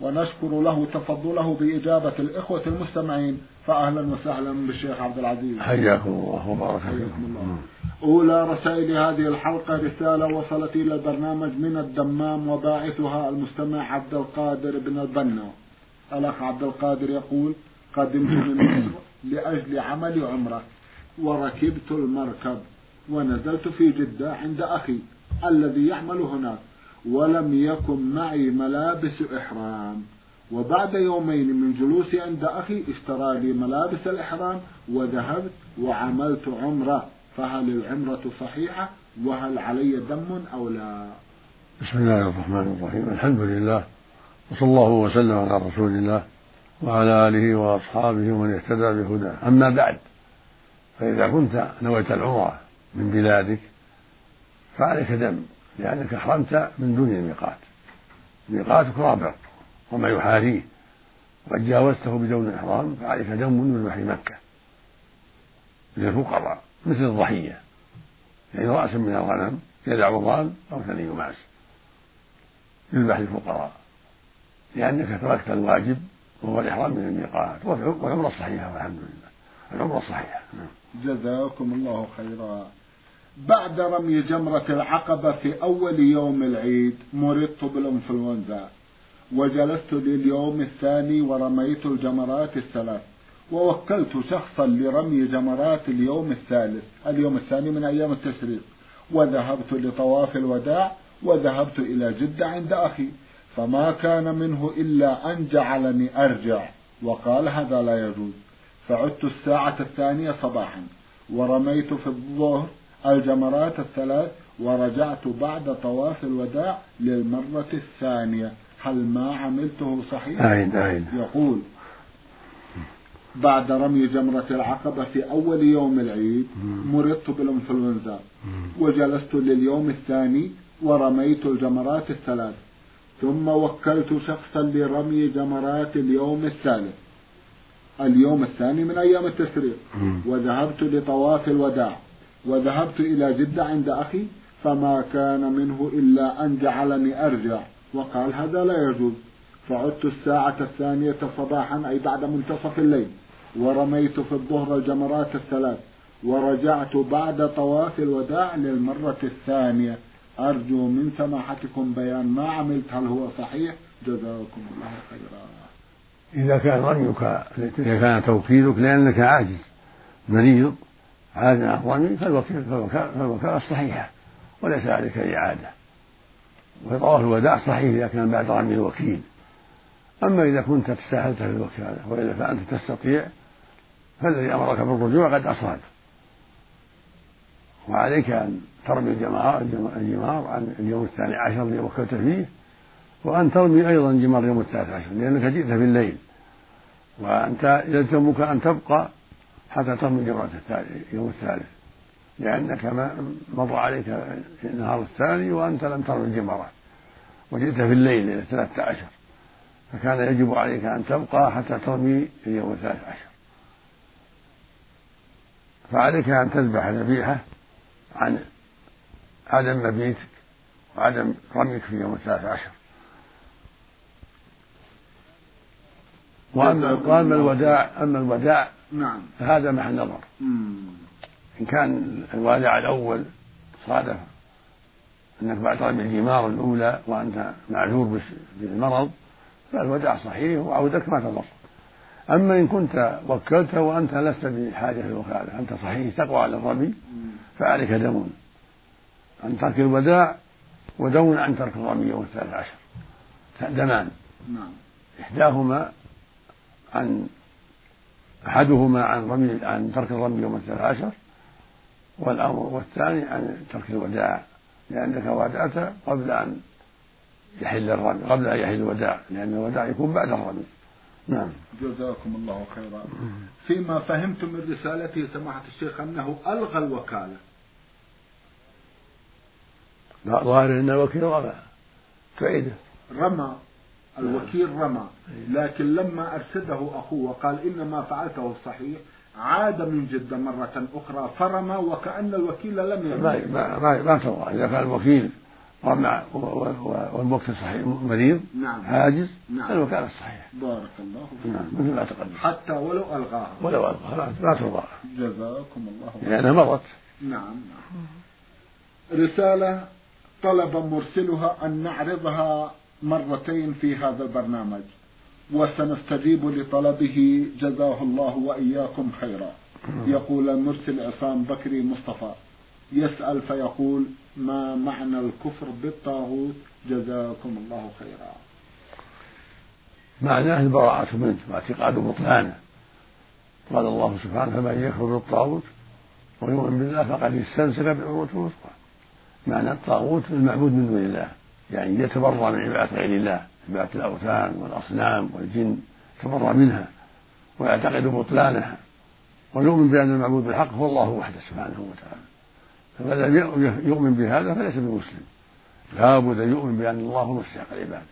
ونشكر له تفضله بإجابة الإخوة المستمعين فأهلا وسهلا بالشيخ عبد العزيز. حياكم الله وبارك فيكم. أولى رسائل هذه الحلقة رسالة وصلت إلى البرنامج من الدمام وباعثها المستمع عبد القادر بن البنا. الأخ عبد القادر يقول قدمت من مصر لأجل عمل عمرة وركبت المركب ونزلت في جدة عند أخي الذي يعمل هناك. ولم يكن معي ملابس إحرام. وبعد يومين من جلوسي عند أخي اشترى لي ملابس الإحرام وذهبت وعملت عمرة. فهل العمرة صحيحة؟ وهل علي دم أو لا؟ بسم الله الرحمن الرحيم. الحمد لله وصلى الله وسلم على رسول الله وعلى آله وأصحابه ومن اهتدى بهداه. أما بعد فإذا كنت نويت العمرة من بلادك فعليك دم. لأنك أحرمت من دون الميقات. ميقاتك رابع وما يحاذيه وقد جاوزته بدون إحرام فعليك دم من بحر مكة. للفقراء مثل الضحية. يعني رأس من الغنم يدع ضال أو ثني ماس يذبح للفقراء. لأنك تركت الواجب وهو الإحرام من الميقات. والعمرة الصحيحة والحمد لله. العمرة الصحيحة. جزاكم الله خيرا. بعد رمي جمرة العقبة في أول يوم العيد مرضت بالإنفلونزا وجلست لليوم الثاني ورميت الجمرات الثلاث ووكلت شخصا لرمي جمرات اليوم الثالث. اليوم الثاني من أيام التشريق. وذهبت لطواف الوداع وذهبت إلى جدة عند أخي. فما كان منه إلا أن جعلني أرجع. وقال هذا لا يجوز. فعدت الساعة الثانية صباحا. ورميت في الظهر الجمرات الثلاث ورجعت بعد طواف الوداع للمرة الثانية. هل ما عملته صحيح؟ أعيد أعيد يقول بعد رمي جمرة العقبة في أول يوم العيد مرضت بالإنفلونزا وجلست لليوم الثاني ورميت الجمرات الثلاث. ثم وكلت شخصا لرمي جمرات اليوم الثالث. اليوم الثاني من أيام التشريق وذهبت لطواف الوداع. وذهبت إلى جدة عند أخي فما كان منه إلا أن جعلني أرجع. وقال هذا لا يجوز. فعدت الساعة الثانية صباحا أي بعد منتصف الليل. ورميت في الظهر الجمرات الثلاث. ورجعت بعد طواف الوداع للمرة الثانية. أرجو من سماحتكم بيان ما عملت. هل هو صحيح؟ جزاكم الله خيرا. إذا كان رميك إذا كان توكيلك لأنك عاجز مريض عاد الرمي فالوكالة فالوكالة الصحيحة وليس عليك إعادة. وطواف الوداع صحيح إذا كان بعد رمي الوكيل. أما إذا كنت تستاهلت في الوكالة وإلا فأنت تستطيع فالذي أمرك بالرجوع قد أصاب. وعليك أن ترمي الجمار الجمار عن اليوم الثاني عشر الذي وكلت فيه وأن ترمي أيضا جمار اليوم الثالث عشر لأنك جئت في الليل. وأنت يلزمك أن تبقى حتى ترمي جمرة اليوم الثالث. لأنك ما مضى عليك النهار الثاني وأنت لم ترمي الجمرات وجئت في الليل إلى ثلاثة عشر. فكان يجب عليك أن تبقى حتى ترمي اليوم الثالث عشر. فعليك أن تذبح الذبيحة عن عدم مبيتك وعدم رميك في يوم الثالث عشر. وأما وأما الوداع أما الوداع نعم. فهذا محل نظر. إن كان الوادع الأول صادف أنك بعد رمي الجمار الأولى وأنت معذور بالمرض فالوداع صحيح وعودك ما تضر. أما إن كنت وكلت وأنت لست بحاجة للوكالة أنت صحيح تقوى على الرمي فعليك دم. عن ترك الوداع ودون عن ترك الرمي يوم الثالث عشر. دمان. نعم. إحداهما عن أحدهما عن رمي عن ترك الرمي يوم الثالث عشر والأمر والثاني عن ترك الوداع لأنك ودعت قبل أن يحل الرمي قبل أن يحل الوداع لأن الوداع يكون بعد الرمي. نعم. جزاكم الله خيرا. فيما فهمت من رسالته سماحة الشيخ أنه ألغى الوكالة. لا ظاهر أن الوكيل رمى. تعيده رمى. الوكيل رمى. لكن لما أرشده أخوه وقال إنما فعلته صحيح عاد من جدة مرة أخرى فرمى وكأن الوكيل لم يرمى. ما ما ما, إذا كان الوكيل رمى والوكيل صحيح مريض نعم. عاجز نعم. الوكالة صحيح بارك الله فيك. نعم مثل ما تقدم. حتى ولو ألغاها. ولو ألغاها. لا ترضى. جزاكم الله خيرا. لأنها مضت نعم نعم. رسالة طلب مرسلها أن نعرضها مرتين في هذا البرنامج وسنستجيب لطلبه. جزاه الله وإياكم خيرا. يقول المرسل عصام بكري مصطفى. يسأل فيقول ما معنى الكفر بالطاغوت؟ جزاكم الله خيرا. معناه البراءة منه واعتقاد بطلانه. قال الله سبحانه فمن يكفر بالطاغوت ويؤمن بالله فقد استمسك بالعروة الوثقى. معنى الطاغوت المعبود من دون الله. يعني يتبرأ من عبادة غير الله عبادة الأوثان والأصنام والجن يتبرأ منها ويعتقد بطلانها ويؤمن بأن المعبود بالحق هو الله وحده سبحانه وتعالى. فمن لم يؤمن بهذا فليس بمسلم. لا بد أن يؤمن بأن الله مستحق العبادة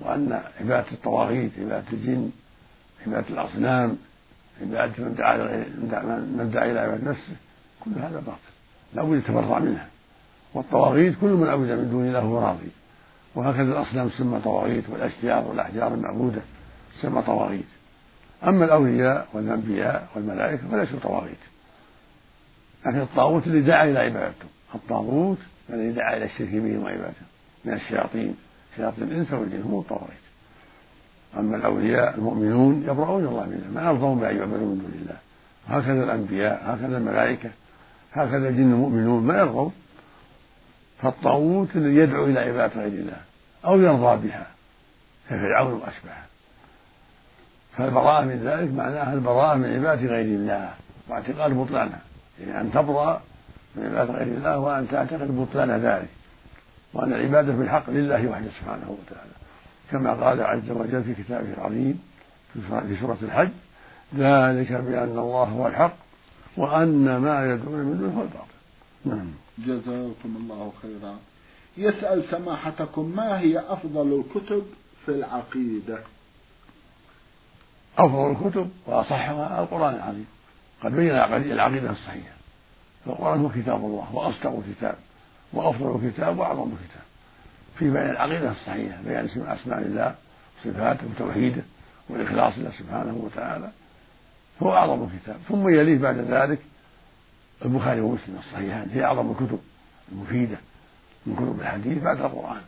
وأن عبادة الطواغيت عبادة الجن عبادة الأصنام عبادة من دعا إلى عبادة نفسه كل هذا باطل. لا بد يتبرأ منها. والطواغيت كل من عبد من دون الله هو راضي. وهكذا الأصنام تسمى طواغيت والأشجار والأحجار المعبودة تسمى طواغيت. أما الأولياء والأنبياء والملائكة فليسوا طواغيت. لكن الطاغوت اللي دعا إلى عبادته. الطاغوت الذي دعا إلى الشرك به وعبادته من الشياطين. شياطين الإنس والجن هم الطواغيت. أما الأولياء المؤمنون يبرؤون الله منهم ما يرضون بأن يعبدوا من دون الله. هكذا الأنبياء هكذا الملائكة هكذا الجن المؤمنون ما يرضون. فالطاغوت الذي يدعو إلى عبادة غير الله أو يرضى بها كفرعون وأشبهه فالبراءة من ذلك معناها البراءة من عبادة غير الله واعتقاد بطلانها يعني أن تبرأ من عبادة غير الله وأن تعتقد بطلان ذلك وأن العبادة بالحق لله وحده سبحانه وتعالى. كما قال عز وجل في كتابه العظيم في سورة الحج ذلك بأن الله هو الحق وأن ما يدعون من دونه هو الباطل. نعم. جزاكم الله خيرا. يسأل سماحتكم ما هي أفضل الكتب في العقيدة؟ أفضل الكتب وأصحها القرآن العظيم. قد بين العقيدة الصحيحة. فالقرآن هو كتاب الله وأصدق كتاب وأفضل كتاب وأعظم كتاب. في بيان العقيدة الصحيحة بيان أسماء الله وصفاته وتوحيده والإخلاص لله سبحانه وتعالى هو أعظم كتاب. ثم يليه بعد ذلك البخاري ومسلم الصحيحان هي أعظم الكتب المفيدة من كتب الحديث بعد القرآن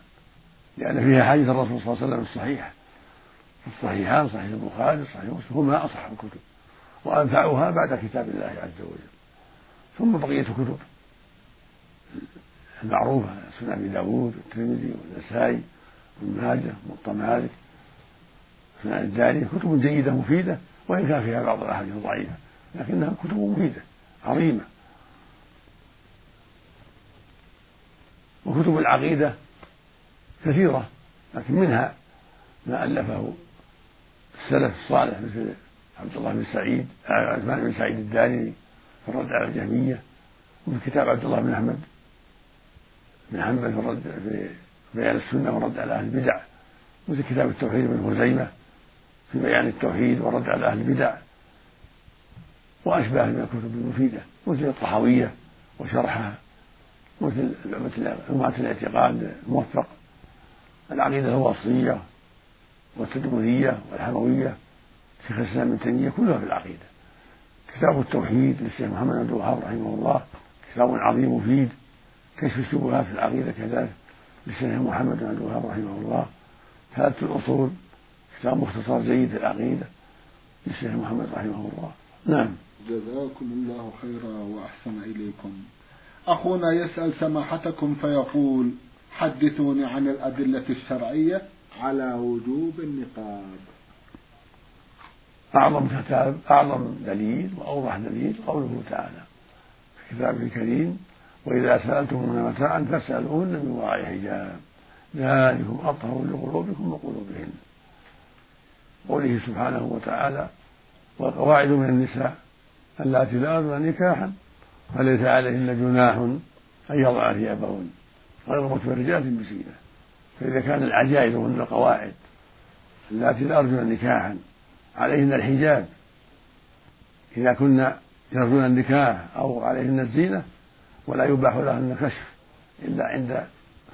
لأن فيها حديث الرسول صلى الله عليه وسلم الصحيحة الصحيحان صحيح البخاري صحيح مسلم هما أصح الكتب وأنفعها بعد كتاب الله عز وجل. ثم بقية الكتب المعروفة سنن أبي داود والترمذي والنسائي وابن ماجه وموطأ مالك سنن الداري كتب جيدة مفيدة وإن كان فيها بعض الأحاديث ضعيفة لكنها كتب مفيدة عظيمة. وكتب العقيدة كثيرة لكن منها ما ألفه السلف الصالح مثل عبد الله بن سعيد عثمان بن سعيد الدارمي في الرد على الجهمية وفي كتاب عبد الله بن أحمد بن حنبل في الرد في بيان السنة والرد على أهل البدع مثل كتاب التوحيد بن خزيمة في بيان التوحيد والرد على أهل البدع وأشباه من الكتب المفيدة مثل الطحاوية وشرحها مثل مثل الاعتقاد الموفق العقيدة الوصية والتدمرية والحموية شيخ الإسلام ابن تيمية كلها في العقيدة. كتاب التوحيد للشيخ محمد عبد الوهاب رحمه الله كتاب عظيم مفيد كشف الشبهات في العقيدة كذلك للشيخ محمد بن عبد الوهاب رحمه الله. ثلاثة الأصول كتاب مختصر جيد في العقيدة للشيخ محمد رحمه الله. نعم. جزاكم الله خيرا وأحسن إليكم. أخونا يسأل سماحتكم فيقول حدثوني عن الأدلة الشرعية على وجوب النقاب. أعظم كتاب أعظم دليل وأوضح دليل قوله تعالى في كتابه الكريم وإذا سألتموهن متاعا فاسألوهن من وراء حجاب ذلكم أطهر لقلوبكم وقلوبهن. قوله سبحانه وتعالى والقواعد من النساء اللاتي لا يرضن نكاحا فليس عليهن جناح أن يضع ثيابهن؟ غير متبرجات بزينة فإذا كان العجائز وهن القواعد اللاتي لا يرجون نكاحا عليهن الحجاب. إذا كن يرجون النكاح أو عليهن الزينة ولا يباح لهن كشف إلا عند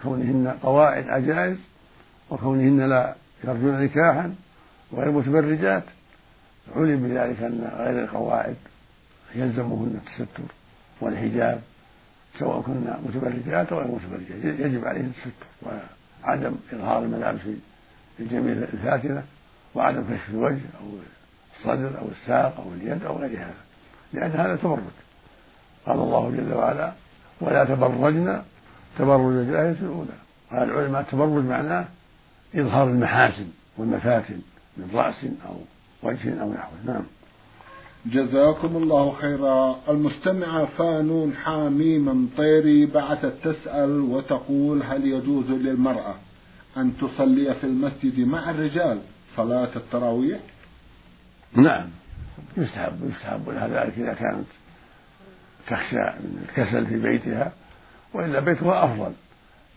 كونهن قواعد عجائز وكونهن لا يرجون نكاحا. وغير متبرجات علم بذلك أن غير القواعد يلزمهن التستر. والحجاب سواء كن متبرجات أو غير متبرجات. يجب عليهن التستر وعدم إظهار الملابس الجميلة الفاتنة وعدم كشف الوجه أو الصدر أو الساق أو اليد أو غير هذا لأن هذا تبرج. قال الله جل وعلا ولا تبرجن تبرج الجاهلية الأولى. قال العلماء التبرج معناه إظهار المحاسن والمفاتن من رأس أو وجه أو نحوه نعم. جزاكم الله خيرا. المستمعة فانون حاميم طيري بعثت تسأل وتقول هل يجوز للمرأة أن تصلي في المسجد مع الرجال؟ صلاة التراويح؟ نعم. يستحب يستحب لها ذلك إذا كانت تخشى من الكسل في بيتها وإلا بيتها أفضل.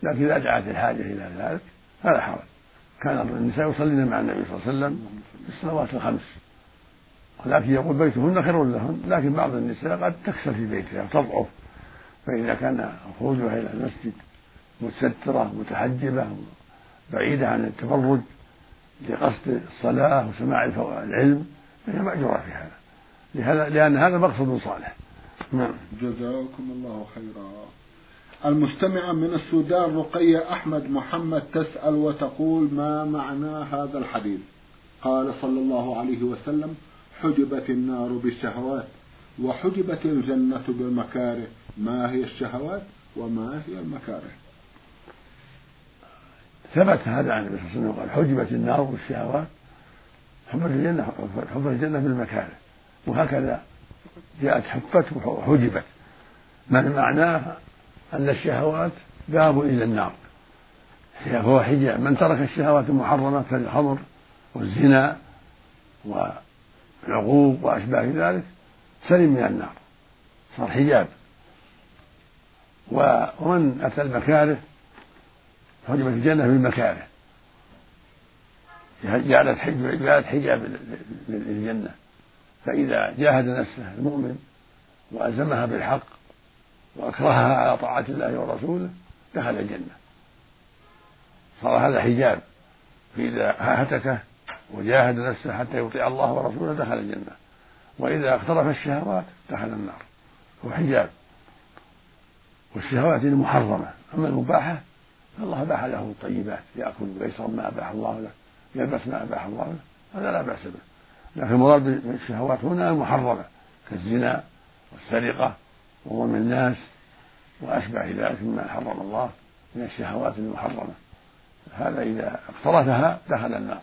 لكن إذا دعت الحاجة إلى ذلك فلا حرج. كان النساء يصلين مع النبي صلى الله عليه وسلم في الصلوات الخمس. ولكن يقول بيتهن خير لهن لكن بعض النساء قد تكسل في بيتها وتضعف فإذا كان خروجها إلى المسجد مستترة متحجبة بعيدة عن التبرج لقصد الصلاة وسماع العلم فهي مأجورة في هذا. لهذا لأن هذا مقصد صالح. نعم. جزاكم الله خيرا. المستمعة من السودان رقية أحمد محمد تسأل وتقول ما معنى هذا الحديث؟ قال صلى الله عليه وسلم حجبت النار بالشهوات وحجبت الجنة بالمكاره. ما هي الشهوات وما هي المكاره؟ ثبت هذا عن النبي صلى الله عليه وسلم قال حجبت النار بالشهوات حفت الجنة حفت الجنة بالمكاره. وهكذا جاءت حفت وحجبت. معناه أن الشهوات باب إلى النار. فهو حجاب. من ترك الشهوات المحرمة كالخمر والزنا والعقوق وأشباه ذلك سلم من النار صار حجاب. ومن أتى المكاره حجبت الجنة بالمكاره جعلت جعلت حجاب للجنة. فإذا جاهد نفسه المؤمن وألزمها بالحق وأكرهها على طاعة الله ورسوله دخل الجنة. صار هذا حجاب. فإذا هتكه وجاهد نفسه حتى يطيع الله ورسوله دخل الجنة. وإذا اقترف الشهوات دخل النار. هو حجاب. والشهوات المحرمة أما المباحة فالله أباح له الطيبات. يأكل ويشرب ما أباح الله له. يلبس ما أباح الله له. هذا لا بأس به. لكن المراد بالشهوات هنا المحرمة كالزنا والسرقة وظلم الناس وأشبه ذلك مما حرم الله من الشهوات المحرمة. هذا إذا اقترفها دخل النار.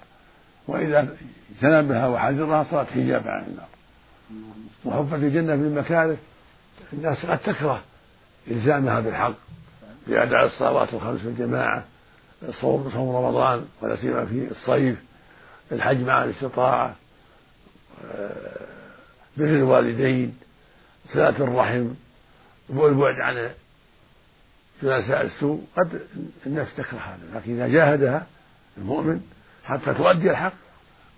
وإذا اجتنبها وحذرها صارت حجابا عن النار. وحفت الجنة بالمكاره الناس قد تكره إلزامها بالحق بأداء الصلوات الخمس في الجماعة صوم صوم رمضان ولا سيما في الصيف الحج مع الاستطاعة بر الوالدين صلة الرحم والبعد عن جلساء السوء قد النفس تكره هذا لكن إذا جاهدها المؤمن حتى تؤدي الحق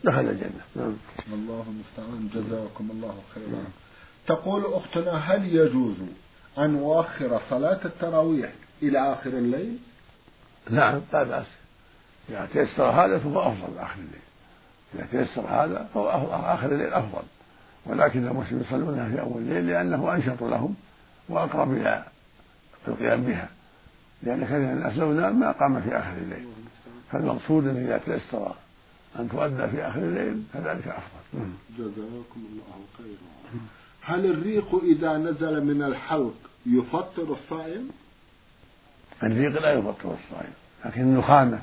دخل الجنة. نعم. الله المستعان. جزاكم الله خيرا. تقول أختنا هل يجوز أن نؤخر صلاة التراويح إلى آخر الليل؟ نعم لا بأس. إذا تيسر هذا فهو أفضل آخر الليل. إذا تيسر هذا فهو آخر الليل أفضل. ولكن المسلمين يصلونها في أول الليل لأنه أنشط لهم وأقرب إلى القيام بها. لأن كثير من الناس لو نام ما قام في آخر الليل. فالمقصود أن إذا تيسر أن تؤدى في آخر الليل فذلك أفضل. جزاكم الله خيرا. هل الريق إذا نزل من الحلق يفطر الصائم؟ الريق لا يفطر الصائم لكن النخامة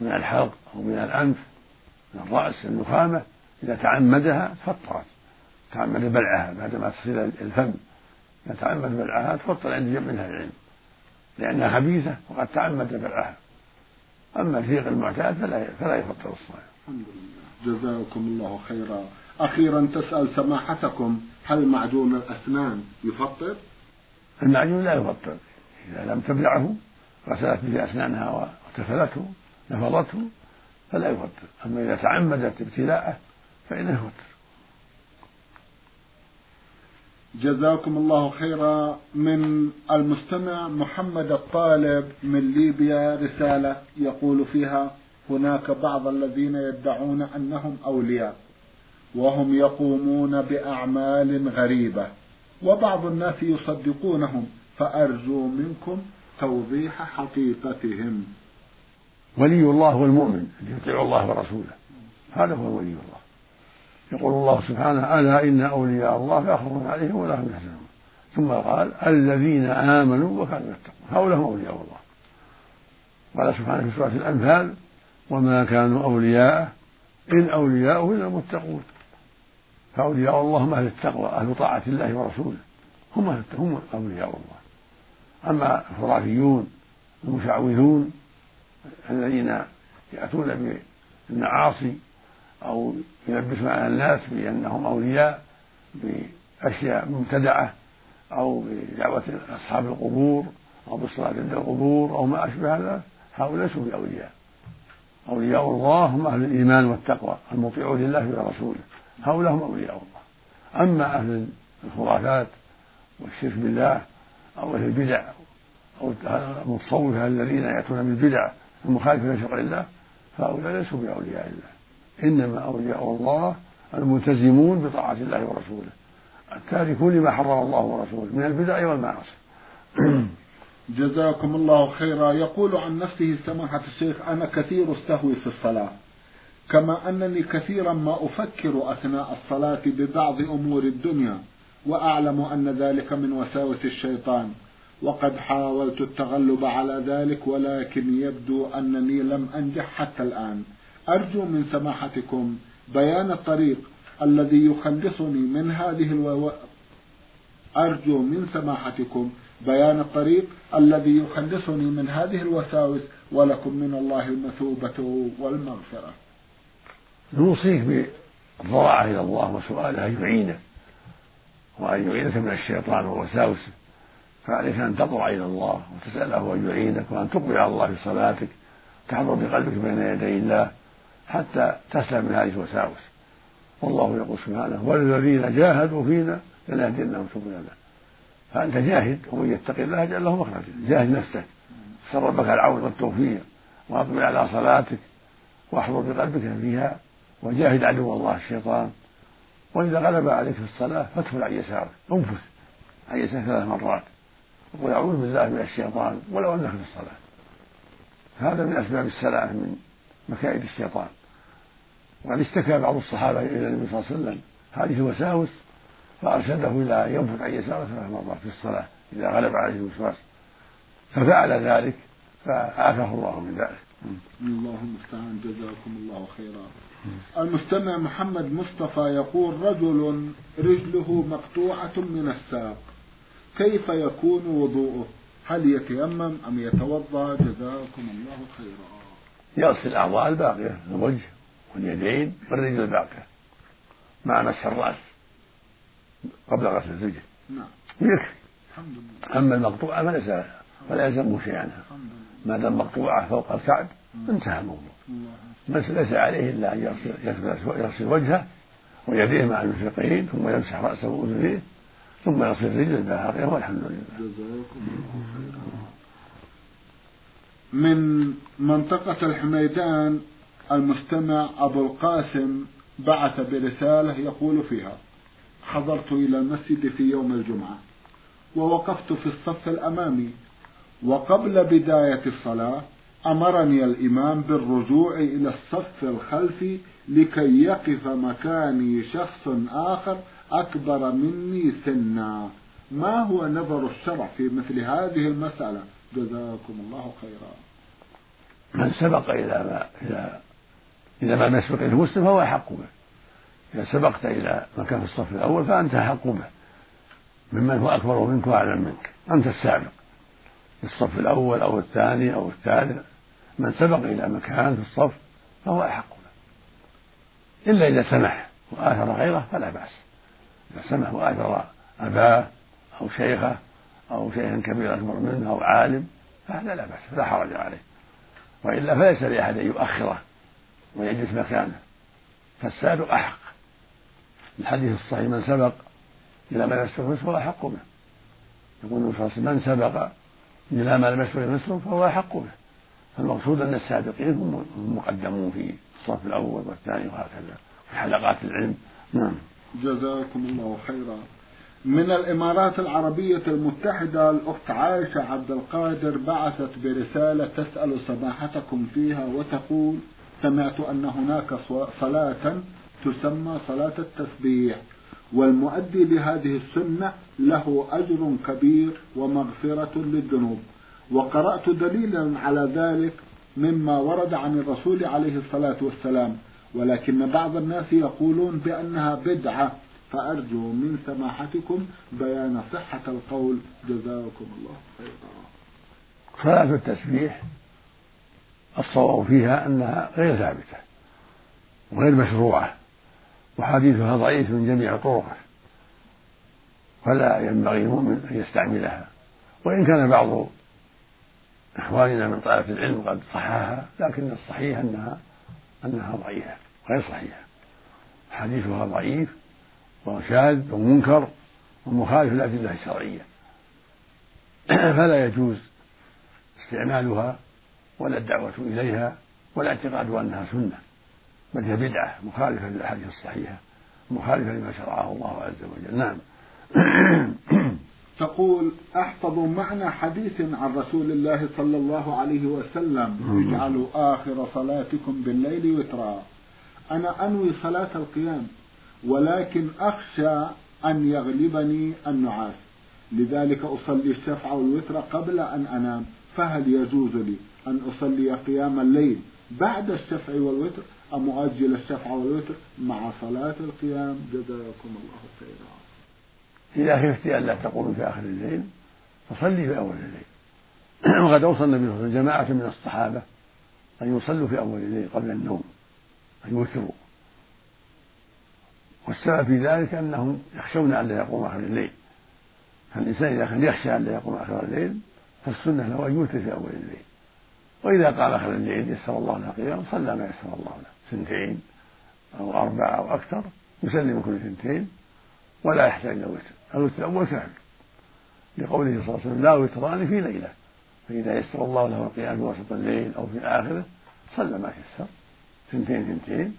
من الحلق أو من الأنف من الرأس النخامة إذا تعمدها فطرت تعمد بلعها بعدما تصل الفم. إذا تعمد بلعها تفطر عند جمع من العلم لأنها خبيثة وقد تعمد بلعها. أما الريق المعتاد فلا فلا يفطر الصائم. الحمد لله. جزاكم الله خيرا. أخيرا تسأل سماحتكم هل معجون الأسنان يفطر؟ المعجون لا يفطر. إذا لم تبلعه غسلت به أسنانها واغتسلته نفضته فلا يفطر. أما إذا تعمدت ابتلاءه فإنه يفطر. جزاكم الله خيرا من المستمع محمد الطالب من ليبيا رسالة يقول فيها هناك بعض الذين يدعون أنهم أولياء وهم يقومون بأعمال غريبة وبعض الناس يصدقونهم فأرجو منكم توضيح حقيقتهم. ولي الله هو المؤمن الذي يطيع الله ورسوله. هذا هو ولي الله. يقول الله سبحانه ألا إن أولياء الله لا خوف عليهم ولا هم يحزنون. ثم قال الذين آمنوا وكانوا يتقون. هؤلاء هم أولياء الله. قال سبحانه في سورة الأنفال وما كانوا أولياء إن أولياءه إلا المتقون. فأولياء الله هم أهل التقوى أهل طاعة الله ورسوله. هم هم أولياء الله. أما الخرافيون المشعوذون الذين يأتون بالمعاصي أو يلبسون على الناس بأنهم أولياء بأشياء مبتدعة أو بدعوة أصحاب القبور أو بالصلاة عند القبور أو ما أشبه هذا هؤلاء ليسوا بأولياء. أولياء الله هم أهل الإيمان والتقوى المطيعون لله ورسوله. هؤلاء هم أولياء الله. أما أهل الخرافات والشرك بالله أو أهل البدع أو المتصوفة الذين يأتون بالبدع المخالفة لشرع الله فهؤلاء ليسوا بأولياء الله. إنما أولياء الله الملتزمون بطاعة الله ورسوله التاركون لما حرم الله ورسوله من البدع والمعاصي. جزاكم الله خيرا. يقول عن نفسه سماحة الشيخ أنا كثير استهوي في الصلاة كما أنني كثيرا ما أفكر أثناء الصلاة ببعض أمور الدنيا وأعلم أن ذلك من وساوس الشيطان وقد حاولت التغلب على ذلك ولكن يبدو أنني لم أنجح حتى الآن. أرجو من سماحتكم بيان الطريق الذي يخلصني من هذه ألو... أرجو من سماحتكم بيان الطريق الذي يخلصني من هذه الوساوس ولكم من الله المثوبة والمغفرة. نوصيك بالضراعة إلى الله وسؤاله أن يعينك وأن يعينك من الشيطان ووساوسه فعليك أن تضرع إلى الله وتسأله أن يعينك وأن تقبل على الله في صلاتك. تحضر بقلبك بين يدي الله. حتى تسلم من هذه الوساوس والله يقول سبحانه والذين جاهدوا فينا لنهدينهم سبلنا. فأنت جاهد ومن يتق الله يجعل له مخرجا. جاهد نفسك. سر ربك العون والتوفيق وأقبل على صلاتك واحضر بقلبك فيها وجاهد عدو الله الشيطان. وإذا غلب عليك في الصلاة فادخل عن يسارك. انفث عن يسارك ثلاث مرات. وقل أعوذ بالله من الشيطان. ولو أنك في الصلاة. هذا من أسباب السلامة من مكائد الشيطان. وقد اشتكى بعض الصحابة إلى النبي صلى الله عليه وسلم. هذه الوساوس فأرشده إلى ينفث عن يساره ثلاث مرات في الصلاة إذا غلب عليه الوسواس. ففعل ذلك فعافاه الله من ذلك. الله المستعان جزاكم الله خيرا. المستمع محمد مصطفى يقول رجل رجله مقطوعة من الساق. كيف يكون وضوءه؟ هل يتيمم أم يتوضأ؟ جزاكم الله خيرا. يغسل الأعضاء الباقية الوجه. واليدين والرجل الباقية مع مسح الرأس قبل غسل الرجل. نعم. يكفي. الحمد لله. أما المقطوعة فليس فلا يلزمه شيئا. ما دام مقطوعة فوق الكعب انتهى الموضوع. بس ليس عليه إلا أن يغسل, يغسل وجهه ويديه مع المشرقين ثم يمسح رأسه وأذنيه ثم يغسل الرجل الباقية والحمد لله. من منطقة الحميدان المستمع أبو القاسم بعث برسالة يقول فيها حضرت إلى المسجد في يوم الجمعة ووقفت في الصف الأمامي وقبل بداية الصلاة أمرني الإمام بالرجوع إلى الصف الخلفي لكي يقف مكاني شخص آخر أكبر مني سنا. ما هو نظر الشرع في مثل هذه المسألة؟ جزاكم الله خيرا. من سبق إلى ما إلى إلى ما لم يسبق المسلم فهو أحق به. إذا سبقت إلى مكان في الصف الأول فأنت أحق به. ممن هو أكبر منك وأعلم منك. أنت السابق. في الصف الأول أو الثاني أو الثالث. من سبق إلى مكان في الصف فهو أحق به. إلا إذا سمح وآثر غيره فلا بأس. إذا سمح وآثر أباه أو شيخه أو شيخا كبيرا أكبر منه أو عالم فهذا لا بأس لا حرج عليه. وإلا فليس لأحد أن يؤخره. ويجلس مكانه. فالسابق أحق. الحديث الصحيح من سبق إلى ما يسبق مثله فهو أحق به. يقول النبي صلى من سبق إلى ما لم يسبق مثله فهو أحق به. فالمقصود أن السابقين هم المقدمون في الصف الأول والثاني وهكذا في حلقات العلم. نعم. جزاكم الله خيرا. من الإمارات العربية المتحدة الأخت عائشة عبد القادر بعثت برسالة تسأل سماحتكم فيها وتقول سمعت أن هناك صلاة تسمى صلاة التسبيح والمؤدي لهذه السنة له أجر كبير ومغفرة للذنوب. وقرأت دليلا على ذلك مما ورد عن الرسول عليه الصلاة والسلام ولكن بعض الناس يقولون بأنها بدعة. فأرجو من سماحتكم بيان صحة القول. جزاكم الله خيرا. صلاة التسبيح الصواب فيها أنها غير ثابتة وغير مشروعة وحديثها ضعيف من جميع طرقه فلا ينبغي المؤمن أن يستعملها. وإن كان بعض إخواننا من طلبة العلم قد صححها لكن الصحيح أنها أنها ضعيفة غير صحيحة. حديثها ضعيف وشاذ ومنكر ومخالف للأدلة الشرعية. فلا يجوز استعمالها ولا الدعوة إليها ولا اعتقاد أنها سنة بل هي بدعة مخالفة للأحاديث الصحيحة مخالفة لما شرعه الله عز وجل. نعم. تقول أحفظ معنى حديث عن رسول الله صلى الله عليه وسلم اجعلوا آخر صلاتكم بالليل وترا. أنا أنوي صلاة القيام ولكن أخشى أن يغلبني النعاس. لذلك أصلي الشفع والوتر قبل أن أنام فهل يجوز لي؟ أن أصلي قيام الليل بعد الشفع والوتر أم أؤجل الشفع والوتر مع صلاة القيام؟ جزاكم الله خيرا. إذا خفت ألا تقوم في آخر الليل فصلي في أول الليل. وقد أوصى النبي صلى الله عليه وسلم جماعة من الصحابة أن يصلوا في أول الليل قبل النوم أن يوتروا. والسبب في ذلك أنهم يخشون أن لا يقوم آخر الليل. فالإنسان إذا كان يخشى أن لا يقوم آخر الليل فالسنة له أن يوتر في أول الليل. وإذا قال آخر الليل يسر الله له قيام صلى ما يسر الله له. سنتين أو أربعة أو أكثر يسلم كل سنتين ولا يحتاج إلى وتر. الوتر الأول سهل لقوله صلى الله عليه وسلم لا وتران في ليلة. فإذا يسر الله له القيام في وسط الليل أو في آخره صلى ما يسر. سنتين سنتين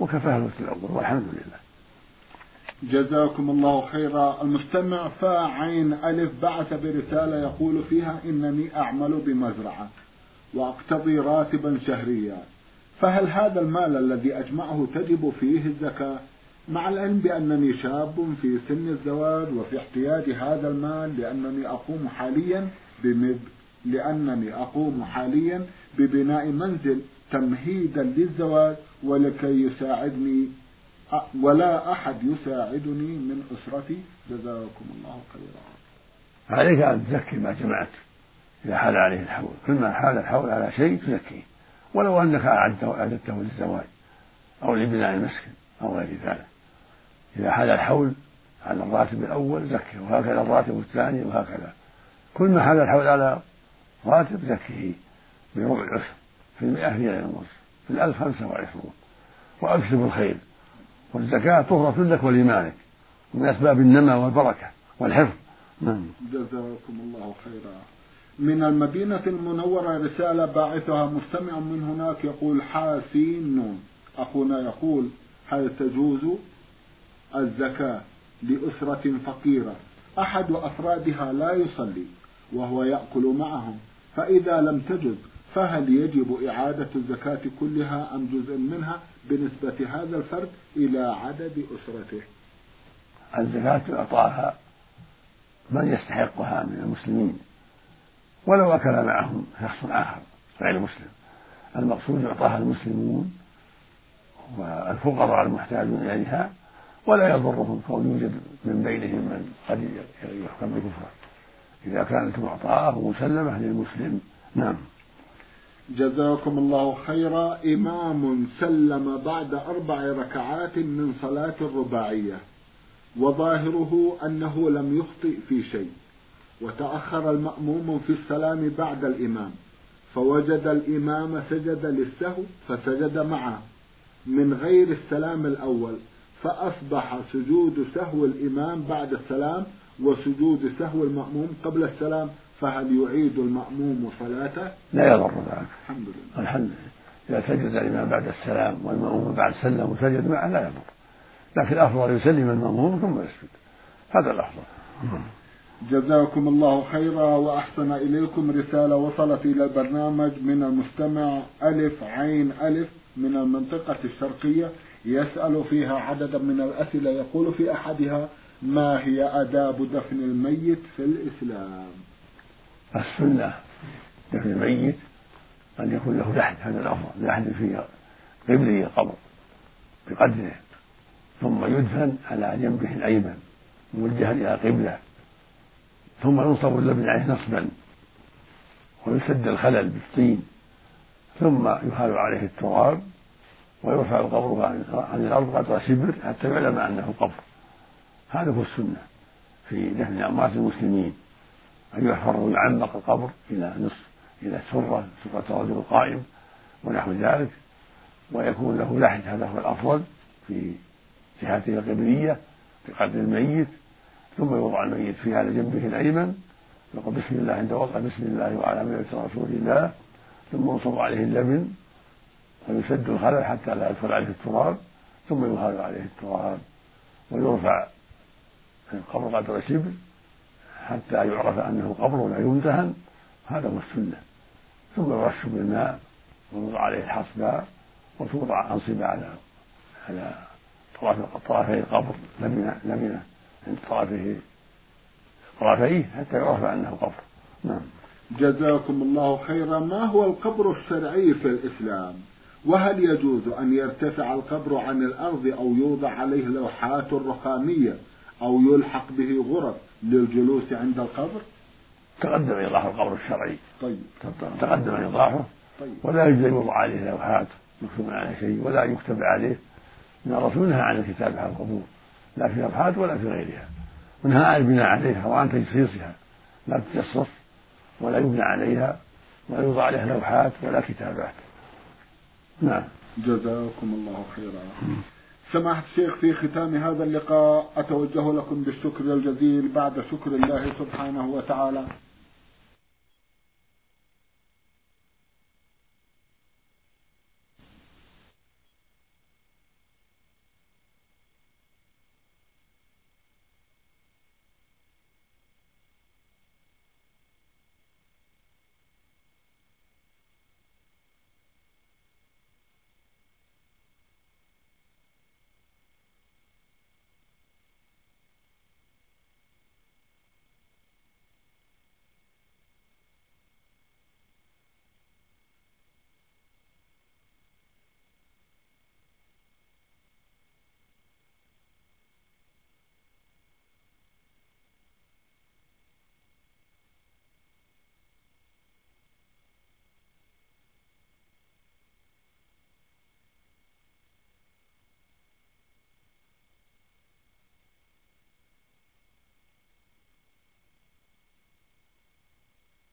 وكفاه الوتر الأول والحمد لله. جزاكم الله خيرا. المستمع فا عين ألف بعث برسالة يقول فيها إنني أعمل بمزرعة. وأقتضي راتبا شهريا. فهل هذا المال الذي أجمعه تجب فيه الزكاة؟ مع العلم بأنني شاب في سن الزواج وفي احتياج هذا المال لأنني أقوم حاليا بمب لأنني أقوم حاليا ببناء منزل تمهيدا للزواج ولكي يساعدني ولا أحد يساعدني من أسرتي. جزاكم الله خيرا. عليك أن تزكي ما جمعت. إذا حال عليه الحول كل ما حال الحول على شيء تزكيه. ولو أنك أعددته للزواج أو لبناء المسكن أو غير ذلك. إذا حال الحول على الراتب الأول زكيه وهكذا الراتب الثاني وهكذا. كل ما حال الحول على راتب زكيه بربع العشر في المئة في غير النصف في الألف خمسة وعشرون. وأكسب الخير. والزكاة طهرة لك ولمالك من أسباب النمى والبركة والحفظ. نعم. جزاكم الله خيرا. من المدينة المنورة رسالة باعثها مستمع من هناك يقول حاسين. نون أخونا يقول هل تجوز الزكاة لأسرة فقيرة؟ أحد أفرادها لا يصلي وهو يأكل معهم فإذا لم تجد فهل يجب إعادة الزكاة كلها أم جزء منها؟ بنسبة هذا الفرد إلى عدد أسرته. الزكاة إعطاها من يستحقها من المسلمين؟ ولو أكل معهم شخص آخر غير مسلم. المقصود يعطاها المسلمون والفقراء المحتاجون إليها ولا يضرهم كون يوجد من بينهم من قد يحكم بكفره إذا كانت معطاة مسلمة للمسلم نعم. جزاكم الله خيرا. إمام سلم بعد أربع ركعات من صلاة الرباعية وظاهره أنه لم يخطئ في شيء. وتأخر المأموم في السلام بعد الإمام. فوجد الإمام سجد للسهو فسجد معه. من غير السلام الأول فأصبح سجود سهو الإمام بعد السلام وسجود سهو المأموم قبل السلام. فهل يعيد المأموم صلاته؟ لا يضر ذلك. الحمد لله. الحمد لله. إذا سجد الإمام بعد السلام والمأموم بعد سلم وسجد معه لا يضر. لكن الأفضل يسلم المأموم ثم يسجد. هذا الأفضل. جزاكم الله خيرا وأحسن إليكم رسالة وصلت إلى البرنامج من المستمع ألف عين ألف من المنطقة الشرقية يسأل فيها عددا من الأسئلة يقول في أحدها ما هي آداب دفن الميت في الإسلام؟ السنة دفن الميت أن يكون له لحد هذا الأفضل. لحد في قبله القبر بقدره. ثم يدفن على جنبه الأيمن موجها إلى القبلة ثم ينصب اللبن عليه نصبا ويسد الخلل بالطين ثم يهال عليه التراب ويرفع القبر عن الأرض قدر شبر حتى يعلم أنه قبر. هذا هو السنة في دفن أموات المسلمين أن يحفر ويعمق القبر إلى نصف إلى سرة سرة الرجل القائم ونحو ذلك ويكون له لحد هذا هو الأفضل في جهته القبلية بقدر الميت ثم يوضع الميت في على جنبه الأيمن يقول بسم الله عند وضع بسم الله وعلى ملة رسول الله ثم ينصب عليه اللبن ويسد الخلل حتى لا يدخل عليه التراب ثم يهال عليه التراب ويرفع القبر قدر شبر حتى يعرف أنه قبر ولا يمتهن هذا هو السنة. ثم يرش بالماء ويوضع عليه الحصباء وتوضع أنصبة على على طرفي القبر لبنة لبنة. عند طرفه طرفيه حتى يعرف أنه قبر. نعم. جزاكم الله خيرا. ما هو القبر الشرعي في الإسلام؟ وهل يجوز أن يرتفع القبر عن الأرض أو يوضع عليه لوحات رخامية أو يلحق به غرف للجلوس عند القبر؟ تقدم إيضاح القبر الشرعي. طيب. تقدم إيضاحه. طيب. ولا يجوز أن يوضع عليه لوحات مكتوب عليه شيء ولا يكتب عليه. إن الرسول نهى عن الكتابة على القبور. لا في الأبحاث ولا في غيرها. ونهى عن البناء عليها وعن تجصيصها لا تجصص ولا يبنى عليها ولا يوضع عليها لوحات ولا كتابات. نعم. جزاكم الله خيرا. سماحة الشيخ في ختام هذا اللقاء أتوجه لكم بالشكر الجزيل بعد شكر الله سبحانه وتعالى.